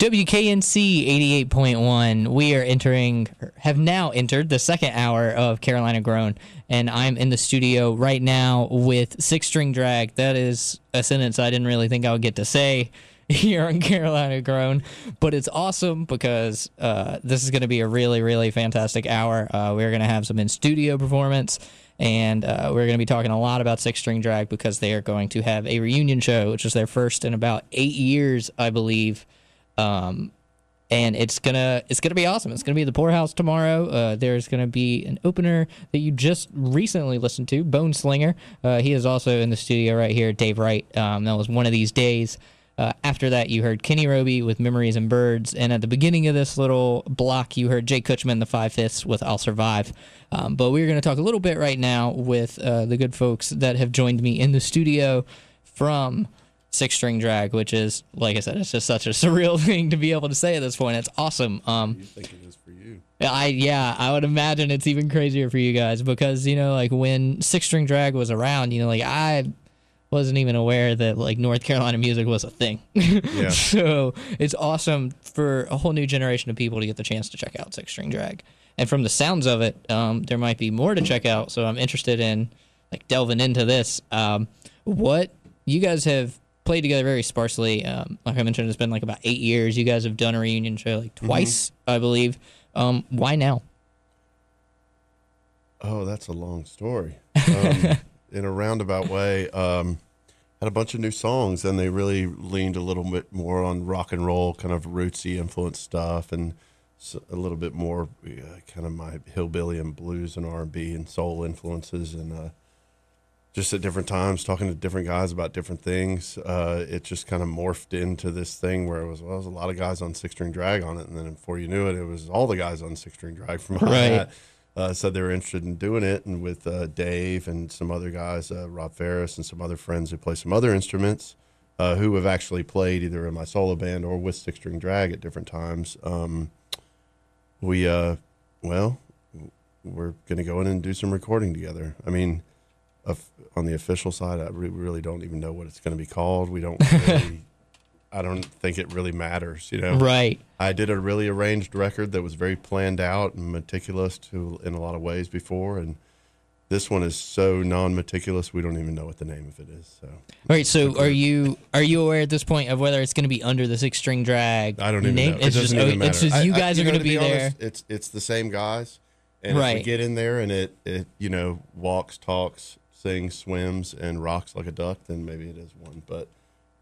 WKNC 88.1. We are entering, have now entered the second hour of Carolina Grown, and I'm in the studio right now with Six String Drag. That is a sentence I didn't really think I would get to say here on Carolina Grown, but it's awesome because uh, this is going to be a really, really fantastic hour. Uh, we're going to have some in studio performance. And uh, we're going to be talking a lot about Six String Drag because they are going to have a reunion show, which is their first in about eight years, I believe. Um, and it's gonna it's gonna be awesome. It's gonna be the Pour House tomorrow. Uh, there's gonna be an opener that you just recently listened to, Bone Slinger. Uh, he is also in the studio right here, Dave Wright. Um, that was one of these days. Uh, after that, you heard Kenny Roby with Memories and Birds, and at the beginning of this little block, you heard Jay Kutchman, the Five Fifths, with I'll Survive. Um, but we're to talk a little bit right now with uh, the good folks that have joined me in the studio from Six String Drag, which is, like I said, it's just such a surreal thing to be able to say at this point. It's awesome. Um, you think it is for you? I yeah, I would imagine it's even crazier for you guys because you know, like when Six String Drag was around, you know, like I wasn't even aware that like North Carolina music was a thing. Yeah. so it's awesome for a whole new generation of people to get the chance to check out Six String Drag. And from the sounds of it, um, there might be more to check out. So I'm interested in like delving into this. Um, what you guys have played together very sparsely. Um, like I mentioned, it's been like about eight years. You guys have done a reunion show like twice, I believe. Um, why now? Oh, that's a long story. Um, in a roundabout way, um, had a bunch of new songs, and they really leaned a little bit more on rock and roll, kind of rootsy influence stuff, and a little bit more uh, kind of my hillbilly and blues and R and B and soul influences, and uh, just at different times talking to different guys about different things. Uh, it just kind of morphed into this thing where it was well, there was a lot of guys on Six String Drag on it, and then before you knew it, it was all the guys on Six String Drag from Right. that uh, said they were interested in doing it, and with uh, Dave and some other guys, uh, Rob Ferris and some other friends who play some other instruments, uh, who have actually played either in my solo band or with Six String Drag at different times. Um, we, uh, well, we're going to go in and do some recording together. I mean, on the official side, I re- really don't even know what it's going to be called. We don't. Really, I don't think it really matters, you know. Right. I did a really arranged record that was very planned out and meticulous to in a lot of ways before, and this one is so non-meticulous we don't even know what the name of it is. So All right. So are you are you aware at this point of whether it's going to be under the Six String Drag? I don't even name? know. It It's doesn't just oh, even oh, it's matter. just you I- guys are going to be there. honest, It's it's the same guys, and if we get in there and it it you know walks, talks, sings, swims, and rocks like a duck, then maybe it is one. But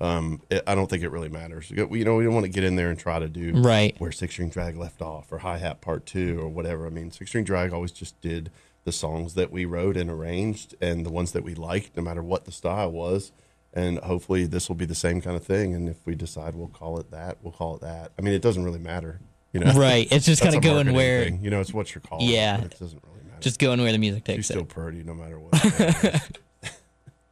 um, it, I don't think it really matters. You know, we don't want to get in there and try to do Right. where Six String Drag left off or High Hat Part Two or whatever. I mean, Six String Drag always just did the songs that we wrote and arranged and the ones that we liked, no matter what the style was. And hopefully, this will be the same kind of thing. And if we decide we'll call it that, we'll call it that. I mean, it doesn't really matter, you know. Right. It's just kind of going where thing. you know it's what you're calling. Yeah. it, doesn't really. Just going where the music She's takes still it. pretty, no matter what.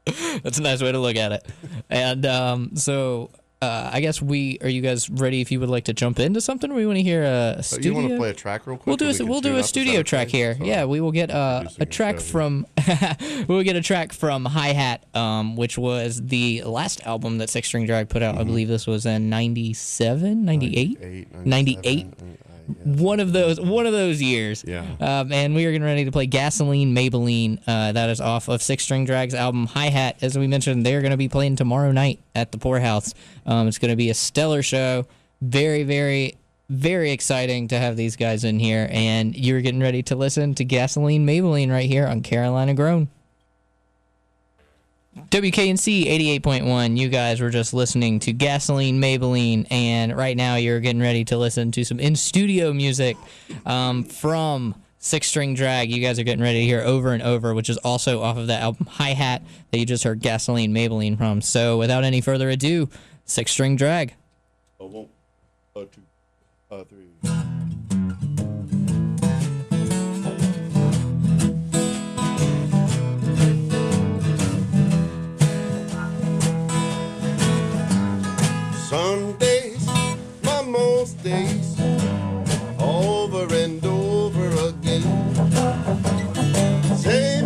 That's a nice way to look at it. And um, so uh, I guess we are. You guys ready? If you would like to jump into something, we want to hear a But studio. you want to play a track real quick? We'll do a we we'll do a studio okay? track here. Sorry. Yeah, we will get uh, a a track from we will get a track from High Hat, um, which was the last album that Six String Drag put out. I Mm-hmm. believe this was in 97, 98? 98, 98? 97, uh, yeah. One of those one of those years. Yeah. Um, and we are getting ready to play Gasoline Maybelline. Uh, that is off of Six String Drag's album High Hat. As we mentioned, they're going to be playing tomorrow night at the Pour House. Um, it's going to be a stellar show. Very, very, very exciting to have these guys in here. And you're getting ready to listen to Gasoline Maybelline right here on Carolina Grown. WKNC 88.1, you guys were just listening to Gasoline Maybelline, and right now you're getting ready to listen to some in studio music um, from Six String Drag. You guys are getting ready to hear Over and Over, which is also off of that album High Hat that you just heard Gasoline Maybelline from. So without any further ado, Six String Drag. A one, a two, a three. Some days, my most days, over and over again. Same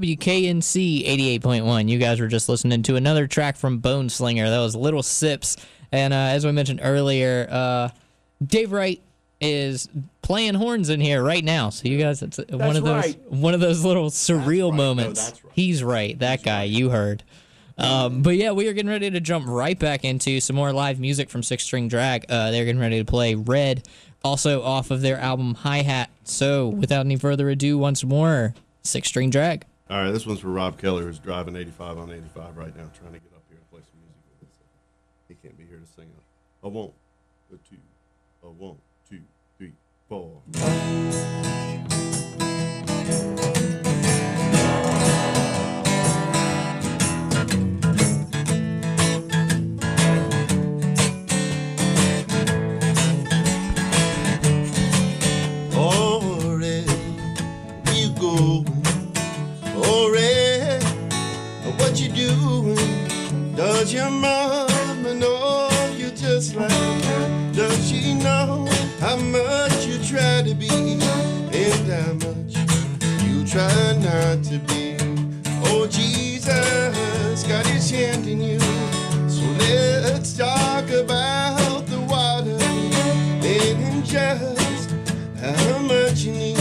WKNC 88.1. You guys were just listening to another track from Bone Slinger. That was Little Sips. And uh, as we mentioned earlier, uh, Dave Wright is playing horns in here right now. So you guys, it's one of those right. one of those little surreal right. Moments. that's right. He's right. That guy you heard. Um, but yeah, we are getting ready to jump right back into some more live music from Six String Drag. Uh, they're getting ready to play Red, also off of their album High Hat. So without any further ado, once more, Six String Drag. All right, this one's for Rob Keller, who's driving 85 on 85 right now, trying to get up here and play some music with us. He can't be here to sing it. A one, a two, a one, two, three, four. Your mama know you just like her? Does she know how much you try to be and how much you try not to be? Oh, Jesus got his hand in you. So let's talk about the water and just how much you need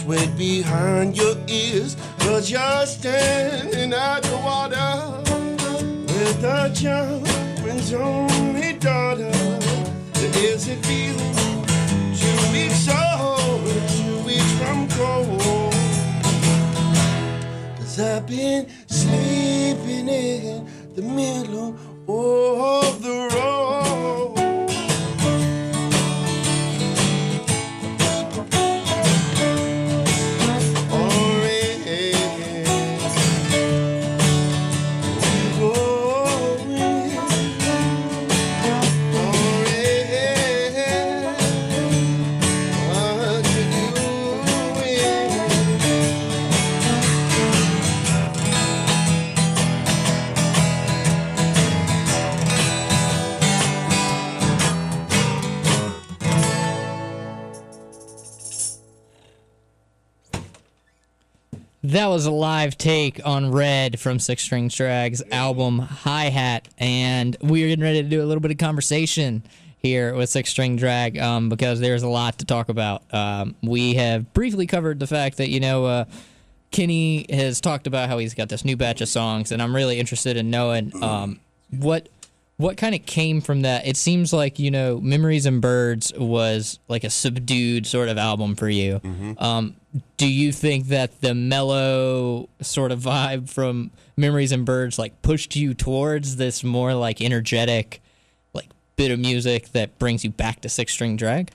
Wet behind your ears? Cause you're standing at the water. with a gentleman's was a live take on Red from Six String Drag's album High Hat, and we are getting ready to do a little bit of conversation here with Six String Drag um, because there's a lot to talk about. Um, we have briefly covered the fact that you know uh, Kenny has talked about how he's got this new batch of songs, and I'm really interested in knowing um, what what kind of came from that. It seems like you know Memories and Birds was like a subdued sort of album for you. Um, do you think that the mellow sort of vibe from Memories and Birds like pushed you towards this more like energetic like bit of music that brings you back to Six String Drag?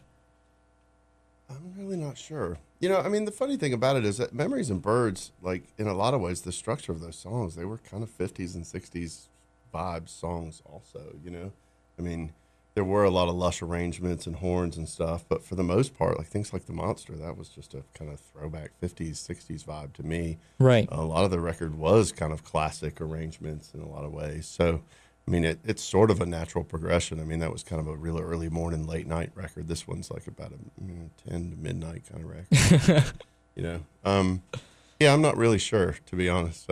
I'm really not sure. You know, I mean, the funny thing about it is that Memories and Birds, like in a lot of ways, the structure of those songs, they were kind of 50s and 60s vibes songs, also. You know, I mean, there were a lot of lush arrangements and horns and stuff, but for the most part, like things like The Monster, that was just a kind of throwback 50s, 60s vibe to me. Right. A lot of the record was kind of classic arrangements in a lot of ways. So, I mean, it, it's sort of a natural progression. I mean, that was kind of a real early morning, late night record. This one's like about a you know, 10 to midnight kind of record. you know, um, yeah, I'm not really sure, to be honest.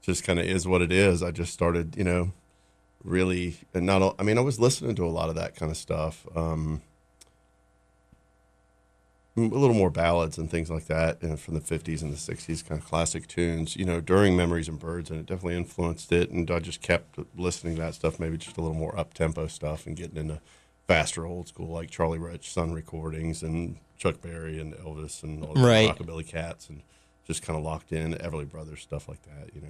Just kind of is what it is. I just started, you know, really, and not, all- I mean, I was listening to a lot of that kind of stuff. Um, a little more ballads and things like that know, from the 50s and the 60s kind of classic tunes you know during memories and birds and it definitely influenced it and i just kept listening to that stuff maybe just a little more up tempo stuff and getting into faster old school like charlie rich sun recordings and chuck berry and elvis and all the Right. rockabilly cats and just kind of locked in everly brothers stuff like that you know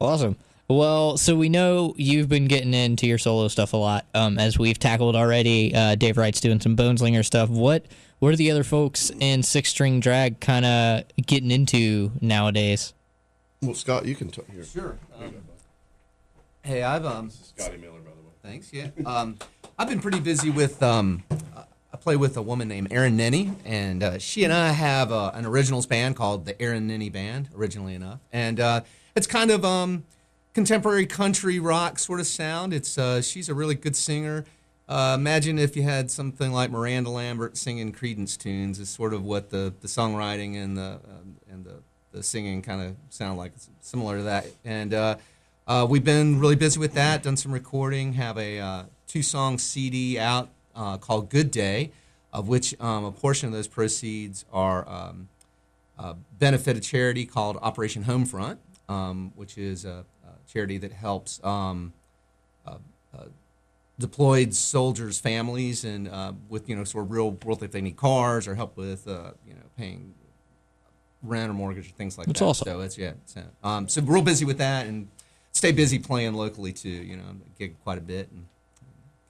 Awesome. Well, so we know you've been getting into your solo stuff a lot, um, as we've tackled already. Uh, Dave Wright's doing some Boneslinger stuff. What what are the other folks in Six String Drag kind of getting into nowadays? well scott you can talk here Sure. Um, hey, I've um. scotty miller by the way Thanks. Yeah. Um, I've been pretty busy with um. uh, I play with a woman named Erin Nenny, and uh, she and I have uh, an originals band called the Erin Nenny Band. Originally enough, and uh, it's kind of um, contemporary country rock sort of sound. It's uh, she's a really good singer. Uh, imagine if you had something like Miranda Lambert singing Creedence tunes. Is sort of what the, the songwriting and the um, and the, the singing kind of sound like. It's similar to that. And uh, uh, we've been really busy with that. Done some recording. Have a uh, two song CD out uh, called Good Day, of which um, a portion of those proceeds are um, uh, benefit a charity called Operation Homefront, um, which is a, a charity that helps um, uh, uh, deployed soldiers' families and uh, with you know sort of real world if they need cars or help with uh, you know paying rent or mortgage or things like That's that. awesome. So it's yeah, uh, um, so real busy with that and stay busy playing locally too. You know, I gig quite a bit and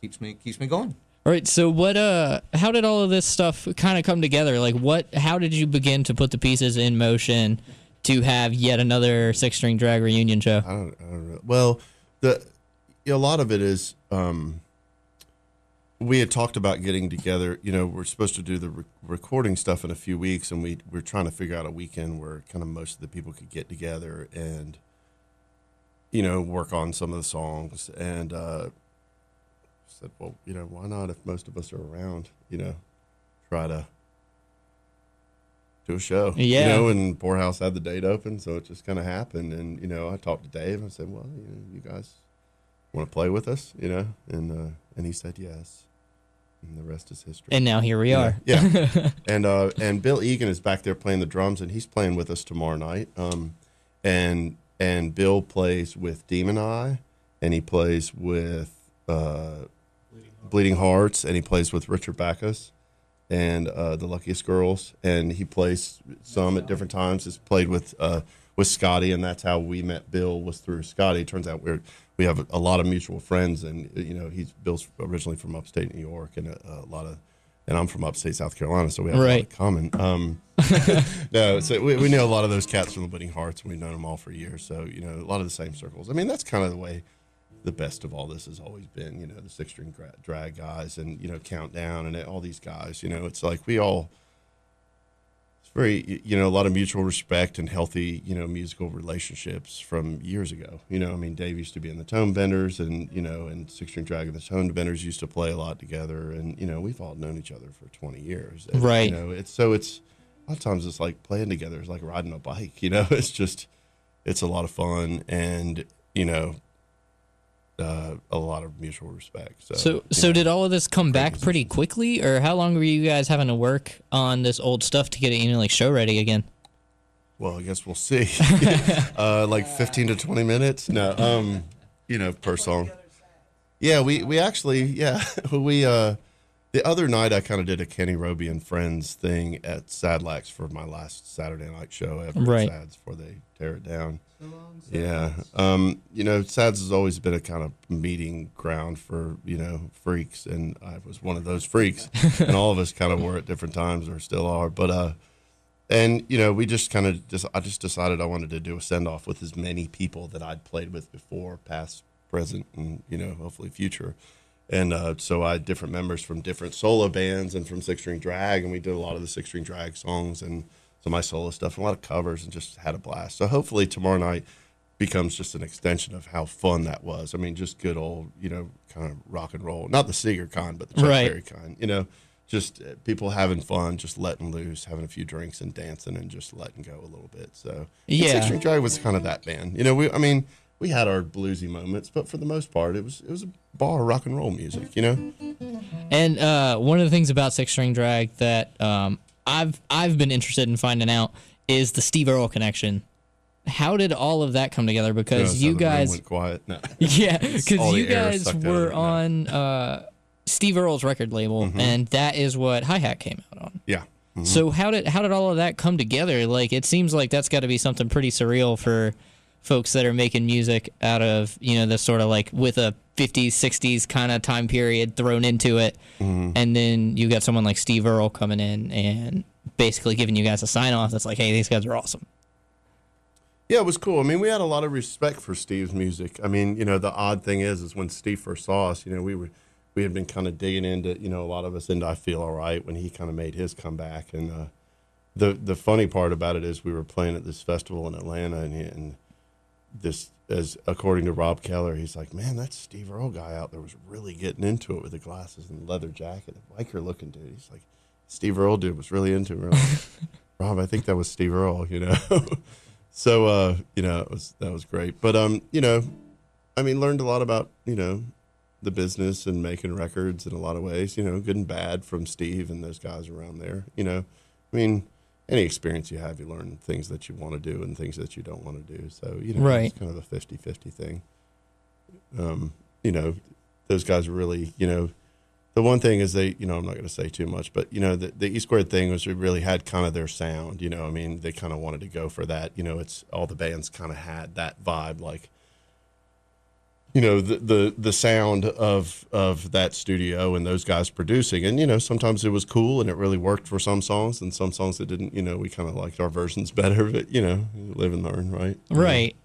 keeps me keeps me going. All right. So what? Uh, how did all of this stuff kind of come together? Like, what? How did you begin to put the pieces in motion to have yet another Six String Drag reunion show? I don't, I don't know. Well, the a lot of it is um, we had talked about getting together. You know, we're supposed to do the re- recording stuff in a few weeks, and we we're trying to figure out a weekend where kind of most of the people could get together and you know work on some of the songs. And uh, said, well, you know, why not if most of us are around? You know, try to do a show. Yeah. You know, and Pour House had the date open, so it just kind of happened. And you know, I talked to Dave and I said, "Well, you know, you guys want to play with us?" You know, and uh, and he said yes, and the rest is history. And now here we yeah, are. yeah. and uh, and Bill Egan is back there playing the drums, and he's playing with us tomorrow night. Um, and and Bill plays with Demon Eye, and he plays with uh, Bleeding Hearts, and he plays with Richard Bacchus and uh, the Luckiest Girls, and he plays some at different times. He's played with uh, with Scotty, and that's how we met. Bill was through Scotty. It turns out we're we have a, lot of mutual friends, and you know he's Bill's originally from upstate New York, and a, a lot of, and I'm from upstate South Carolina, so we have a lot Right. in common. Um, no, so we, we know a lot of those cats from the Bleeding Hearts, and we've known them all for years. So you know a lot of the same circles. I mean that's kind of the way the best of all this has always been, you know, the six string drag guys and, you know, Countdown and all these guys. You know, it's like we all, it's very, you know, a lot of mutual respect and healthy, you know, musical relationships from years ago. You know, I mean, Dave used to be in the Tone Benders and, you know, and Six String Drag and the Tone Benders used to play a lot together. And, you know, we've all known each other for 20 years. And, Right. You know, it's so it's, a lot of times it's like playing together is like riding a bike, you know, it's just, it's a lot of fun. And, you know, uh, a lot of mutual respect. So, So, so know, did all of this come back pretty quickly, or how long were you guys having to work on this old stuff to get it, you know, like show ready again? well, I guess we'll see. uh, like fifteen to twenty minutes. No, um, you know, per song. Yeah, we we actually yeah we uh the other night I kind of did a Kenny Roby and Friends thing at Sadlack's for my last Saturday night show ever. at Right. Sads before they tear it down. Yeah. Um, you know, SADS has always been a kind of meeting ground for, you know, freaks. And I was one of those freaks. and all of us kind of were at different times or still are. But, uh, and, you know, we just kind of just, I just decided I wanted to do a send off with as many people that I'd played with before, past, present, and, you know, hopefully future. And uh, so I had different members from different solo bands and from Six String Drag, and we did a lot of the Six String Drag songs and some of my solo stuff, and a lot of covers, and just had a blast. So hopefully tomorrow night becomes just an extension of how fun that was. I mean, just good old, you know, kind of rock and roll. Not the Seger kind, but the Chuck Right. Berry kind. You know, just uh, people having fun, just letting loose, having a few drinks and dancing, and just letting go a little bit. So Yeah. Six String Drag was kind of that band. You know, we, I mean. We had our bluesy moments, but for the most part, it was it was a bar rock and roll music, you know. And uh, one of the things about Six String Drag that um, I've I've been interested in finding out is the Steve Earle connection. How did all of that come together? Because Notice you how the room guys, went quiet. No. yeah, because you guys sucked out of were on uh, Steve Earle's record label, Mm-hmm. and that is what High Hat came out on. yeah. Mhm. So how did how did all of that come together? Like it seems like that's got to be something pretty surreal for folks that are making music out of you know this sort of like with a 50s 60s kind of time period thrown into it, Mm-hmm. and then you got someone like Steve Earle coming in and basically giving you guys a sign off that's like, hey, these guys are awesome. Yeah, it was cool. I mean, we had a lot of respect for Steve's music. I mean, you know, the odd thing is, is when Steve first saw us, you know, we were, we had been kind of digging into, you know, a lot of us into "I Feel All Right" when he kind of made his comeback. And uh, the the funny part about it is, we were playing at this festival in Atlanta, and, he, and this, as according to Rob Keller, he's like, "Man, that Steve Earle guy out there was really getting into it with the glasses and the leather jacket, biker looking dude." He's like, "Steve Earle dude was really into it." Like, Rob, I think that was Steve Earle, you know. So uh, you know, it was that was great. But um, you know, I mean, learned a lot about, you know, the business and making records in a lot of ways, you know, good and bad from Steve and those guys around there. You know, I mean, any experience you have, you learn things that you want to do and things that you don't want to do. So, you know, Right. it's kind of a 50 50 thing. Um, you know, those guys really, you know, the one thing is they, you know, I'm not going to say too much, but you know, the, the E squared thing was we really had kind of their sound. You know, I mean, they kind of wanted to go for that. You know, it's all the bands kind of had that vibe, like, you know, the the the sound of of that studio and those guys producing. And you know, sometimes it was cool and it really worked for some songs, and some songs that didn't. You know, we kind of liked our versions better. But you know, live and learn, right? Right.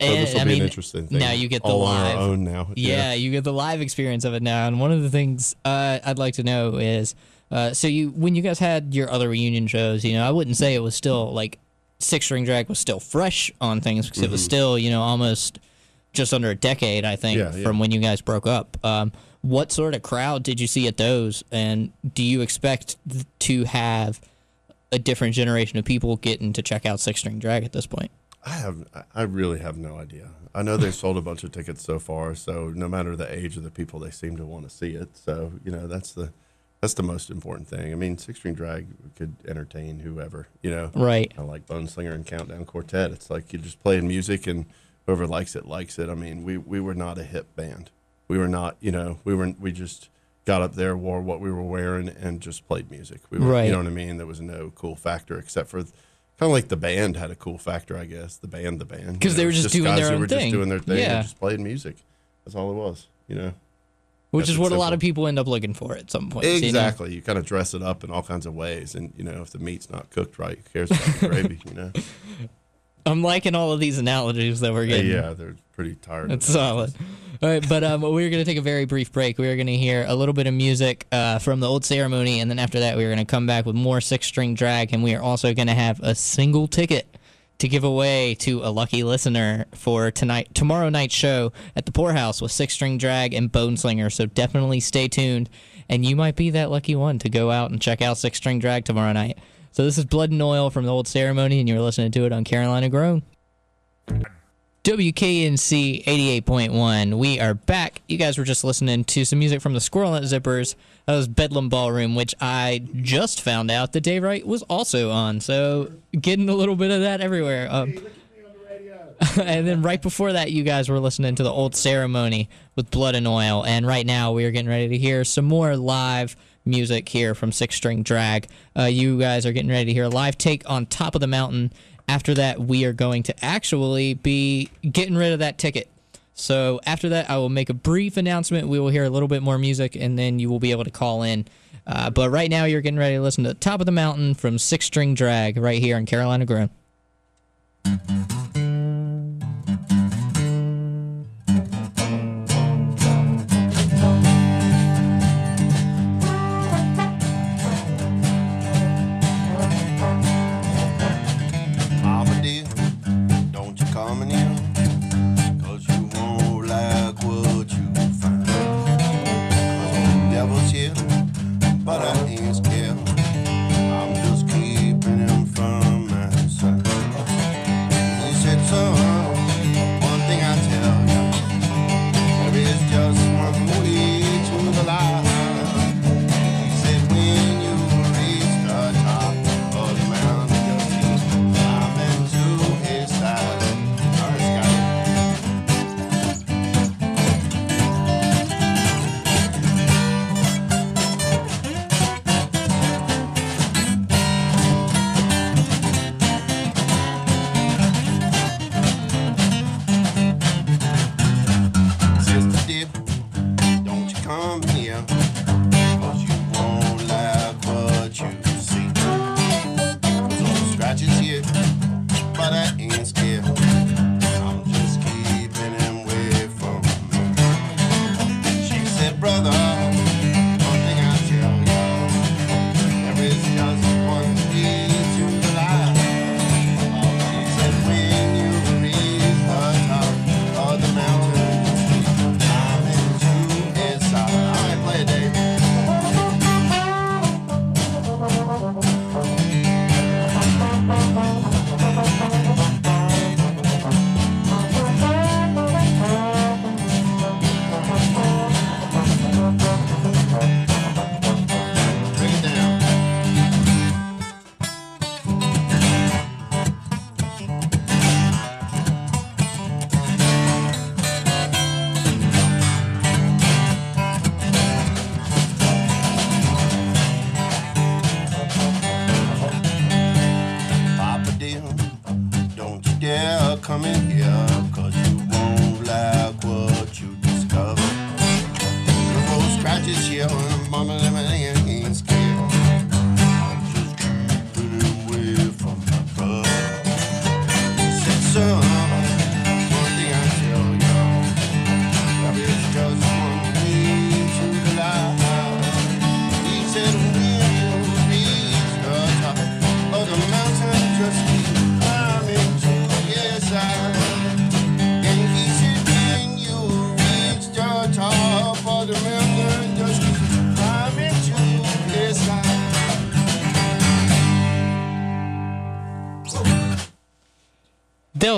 So And this will I be mean, an interesting thing. now you get the all live. on our own now. Yeah, you get the live experience of it now. And one of the things uh, I'd like to know is, uh, so you when you guys had your other reunion shows, you know, I wouldn't say it was still like Six String Drag was still fresh on things because it was still, you know, almost just under a decade, I think. Yeah, yeah. from when you guys broke up. Um, what sort of crowd did you see at those? And do you expect to have a different generation of people getting to check out Six String Drag at this point? I have, I really have no idea. I know they've sold a bunch of tickets so far, so no matter the age of the people, they seem to want to see it. So you know, that's the, that's the most important thing. I mean, Six String Drag could entertain whoever, you know. Right. Of like Bone Slinger and Countdown Quartet. It's like you're just playing music and whoever likes it likes it. I mean, we we were not a hip band. We were not, you know, we were we just got up there, wore what we were wearing, and just played music. We were, Right. you know what I mean. There was no cool factor except for. Kind of like the band had a cool factor, I guess. The band, the band, because they know, were just doing guys their who own were thing. just doing their thing. Yeah. and just playing music. That's all it was, you know. which Kept is what a lot of people end up looking for at some point. you know? Exactly. You, kind of dress it up in all kinds of ways, and you know if the meat's not cooked right, who cares about the gravy? You know. I'm liking all of these analogies that we're getting. yeah, they're pretty tired. It's solid. All right, but um, we're going to take a very brief break. We're going to hear a little bit of music uh, from the old ceremony, and then after that, we're going to come back with more six string drag, and we are also going to have a single ticket to give away to a lucky listener for tonight, tomorrow night's show at the Pour House with six string drag and boneslinger. So definitely stay tuned, and you might be that lucky one to go out and check out six string drag tomorrow night. So this is Blood and Oil from the old ceremony, and you're listening to it on Carolina Grown. WKNC 88.1. We are back. You guys were just listening to some music from the Squirrel Nut Zippers. That was Bedlam Ballroom, which I just found out that Dave Wright was also on. So getting a little bit of that everywhere. Um, and then right before that, you guys were listening to the old ceremony with Blood and Oil. And right now, we are getting ready to hear some more live music here from Six String Drag. Uh, you guys are getting ready to hear a live take on Top of the Mountain. After that, we are going to actually be getting rid of that ticket. So after that, I will make a brief announcement. We will hear a little bit more music, and then you will be able to call in. Uh, but right now, you're getting ready to listen to Top of the Mountain from Six String Drag right here in Carolina Grown.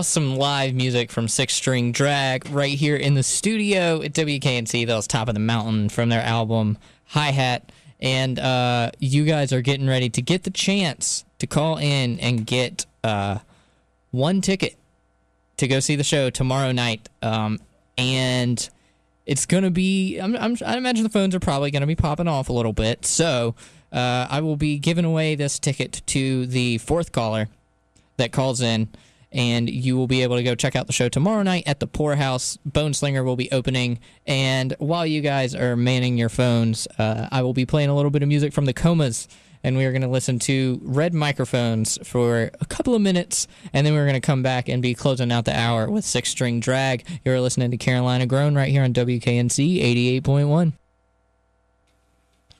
Some live music from Six String Drag right here in the studio at WKNC. That was Top of the Mountain from their album High Hat. And uh, you guys are getting ready to get the chance to call in and get uh, one ticket to go see the show tomorrow night. Um, and it's gonna be. I'm, I'm, I imagine the phones are probably gonna be popping off a little bit. So uh, I will be giving away this ticket to the fourth caller that calls in, and you will be able to go check out the show tomorrow night at the Pour House. Boneslinger will be opening, and while you guys are manning your phones, uh, I will be playing a little bit of music from the Comas. And we are going to listen to Red Microphones for a couple of minutes, and then we're going to come back and be closing out the hour with Six String Drag. You're listening to Carolina Grown right here on WKNC 88.1.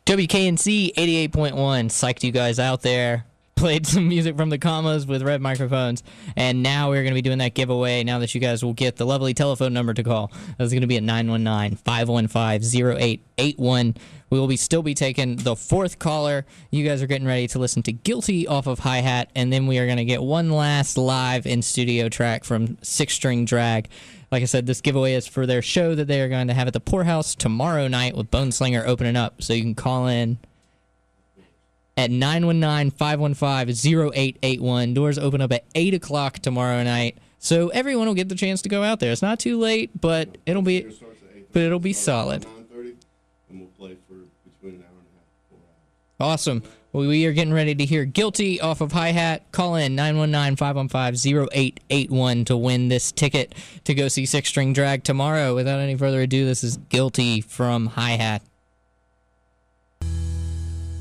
WKNC 88.1 psyched you guys out there. Played some music from the Comas with red microphones, and now we're going to be doing that giveaway. Now that you guys will get the lovely telephone number to call, that's going to be at 919 515 0881. We will be still be taking the fourth caller. You guys are getting ready to listen to Guilty off of High Hat, and then we are going to get one last live in studio track from Six String Drag. Like I said, this giveaway is for their show that they are going to have at the Pour House tomorrow night with Bone Slinger opening up. So you can call in at 919-515-0881. Doors open up at 8 o'clock tomorrow night. So everyone will get the chance to go out there. It's not too late, but it'll be but it'll be solid. Awesome. Well, we are getting ready to hear Guilty off of High Hat. Call in 919 515 0881 to win this ticket to go see Six String Drag tomorrow. Without any further ado, this is Guilty from High Hat.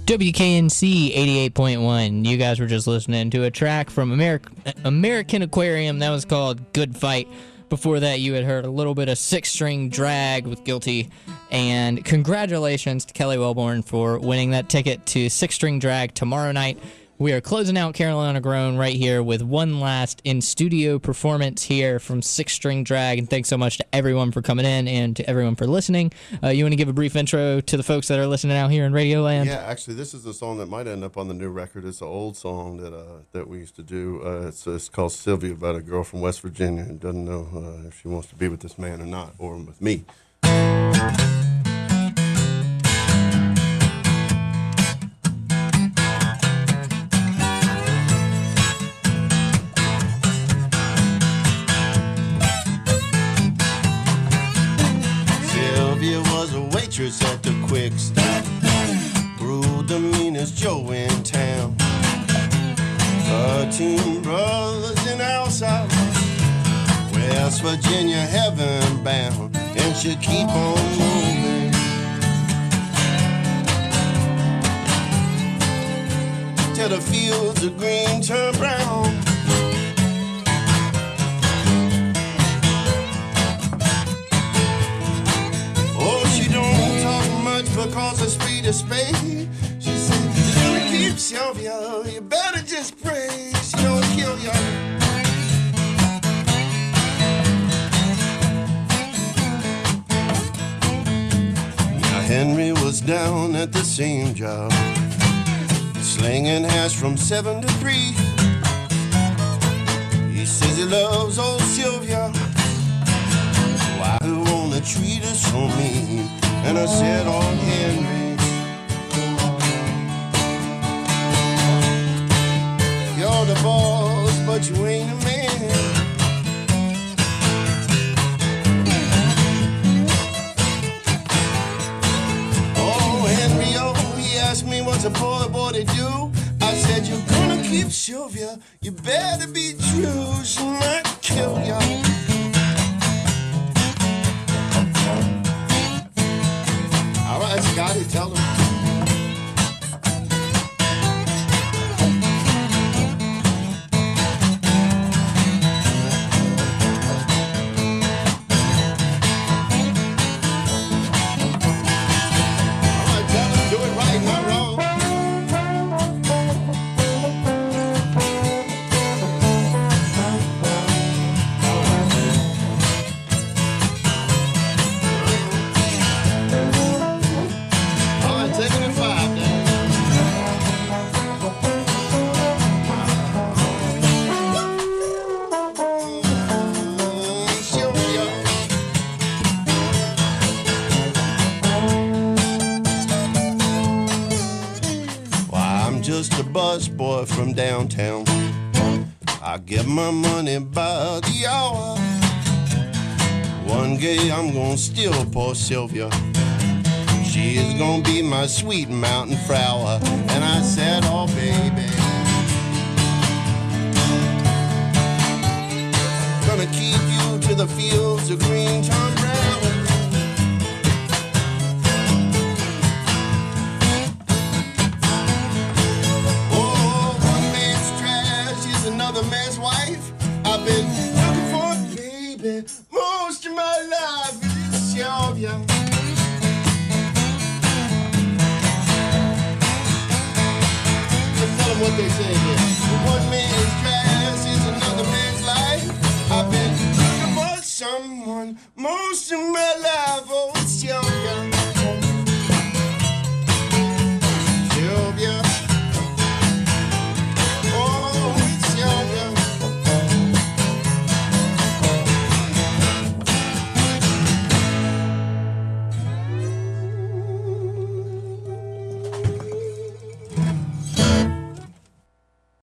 WKNC 88.1. You guys were just listening to a track from American American Aquarium that was called Good Fight. Before that, you had heard a little bit of six string drag with Guilty. And congratulations to Kelly Wellborn for winning that ticket to six string drag tomorrow night. We are closing out Carolina Grown right here with one last in studio performance here from Six String Drag. And thanks so much to everyone for coming in and to everyone for listening. Uh, you want to give a brief intro to the folks that are listening out here in Radio Land? Yeah, actually, this is a song that might end up on the new record. It's an old song that uh, that we used to do. Uh, it's, it's called Sylvia, about a girl from West Virginia who doesn't know uh, if she wants to be with this man or not, or with me. Henry was down at the same job, slinging hash from seven to three. He says he loves old Sylvia. Why you wanna treat us so mean? And I said, Oh, Henry, you're the boss, but you ain't a man. What's a poor boy to do. I said, You're gonna keep Sylvia. You better be true. She might kill you. All right, Scotty, tell them. Busboy from downtown. I get my money by the hour. One day I'm gonna steal poor Sylvia. She is gonna be my sweet mountain flower. And I said, Oh, baby. Gonna keep you to the fields of green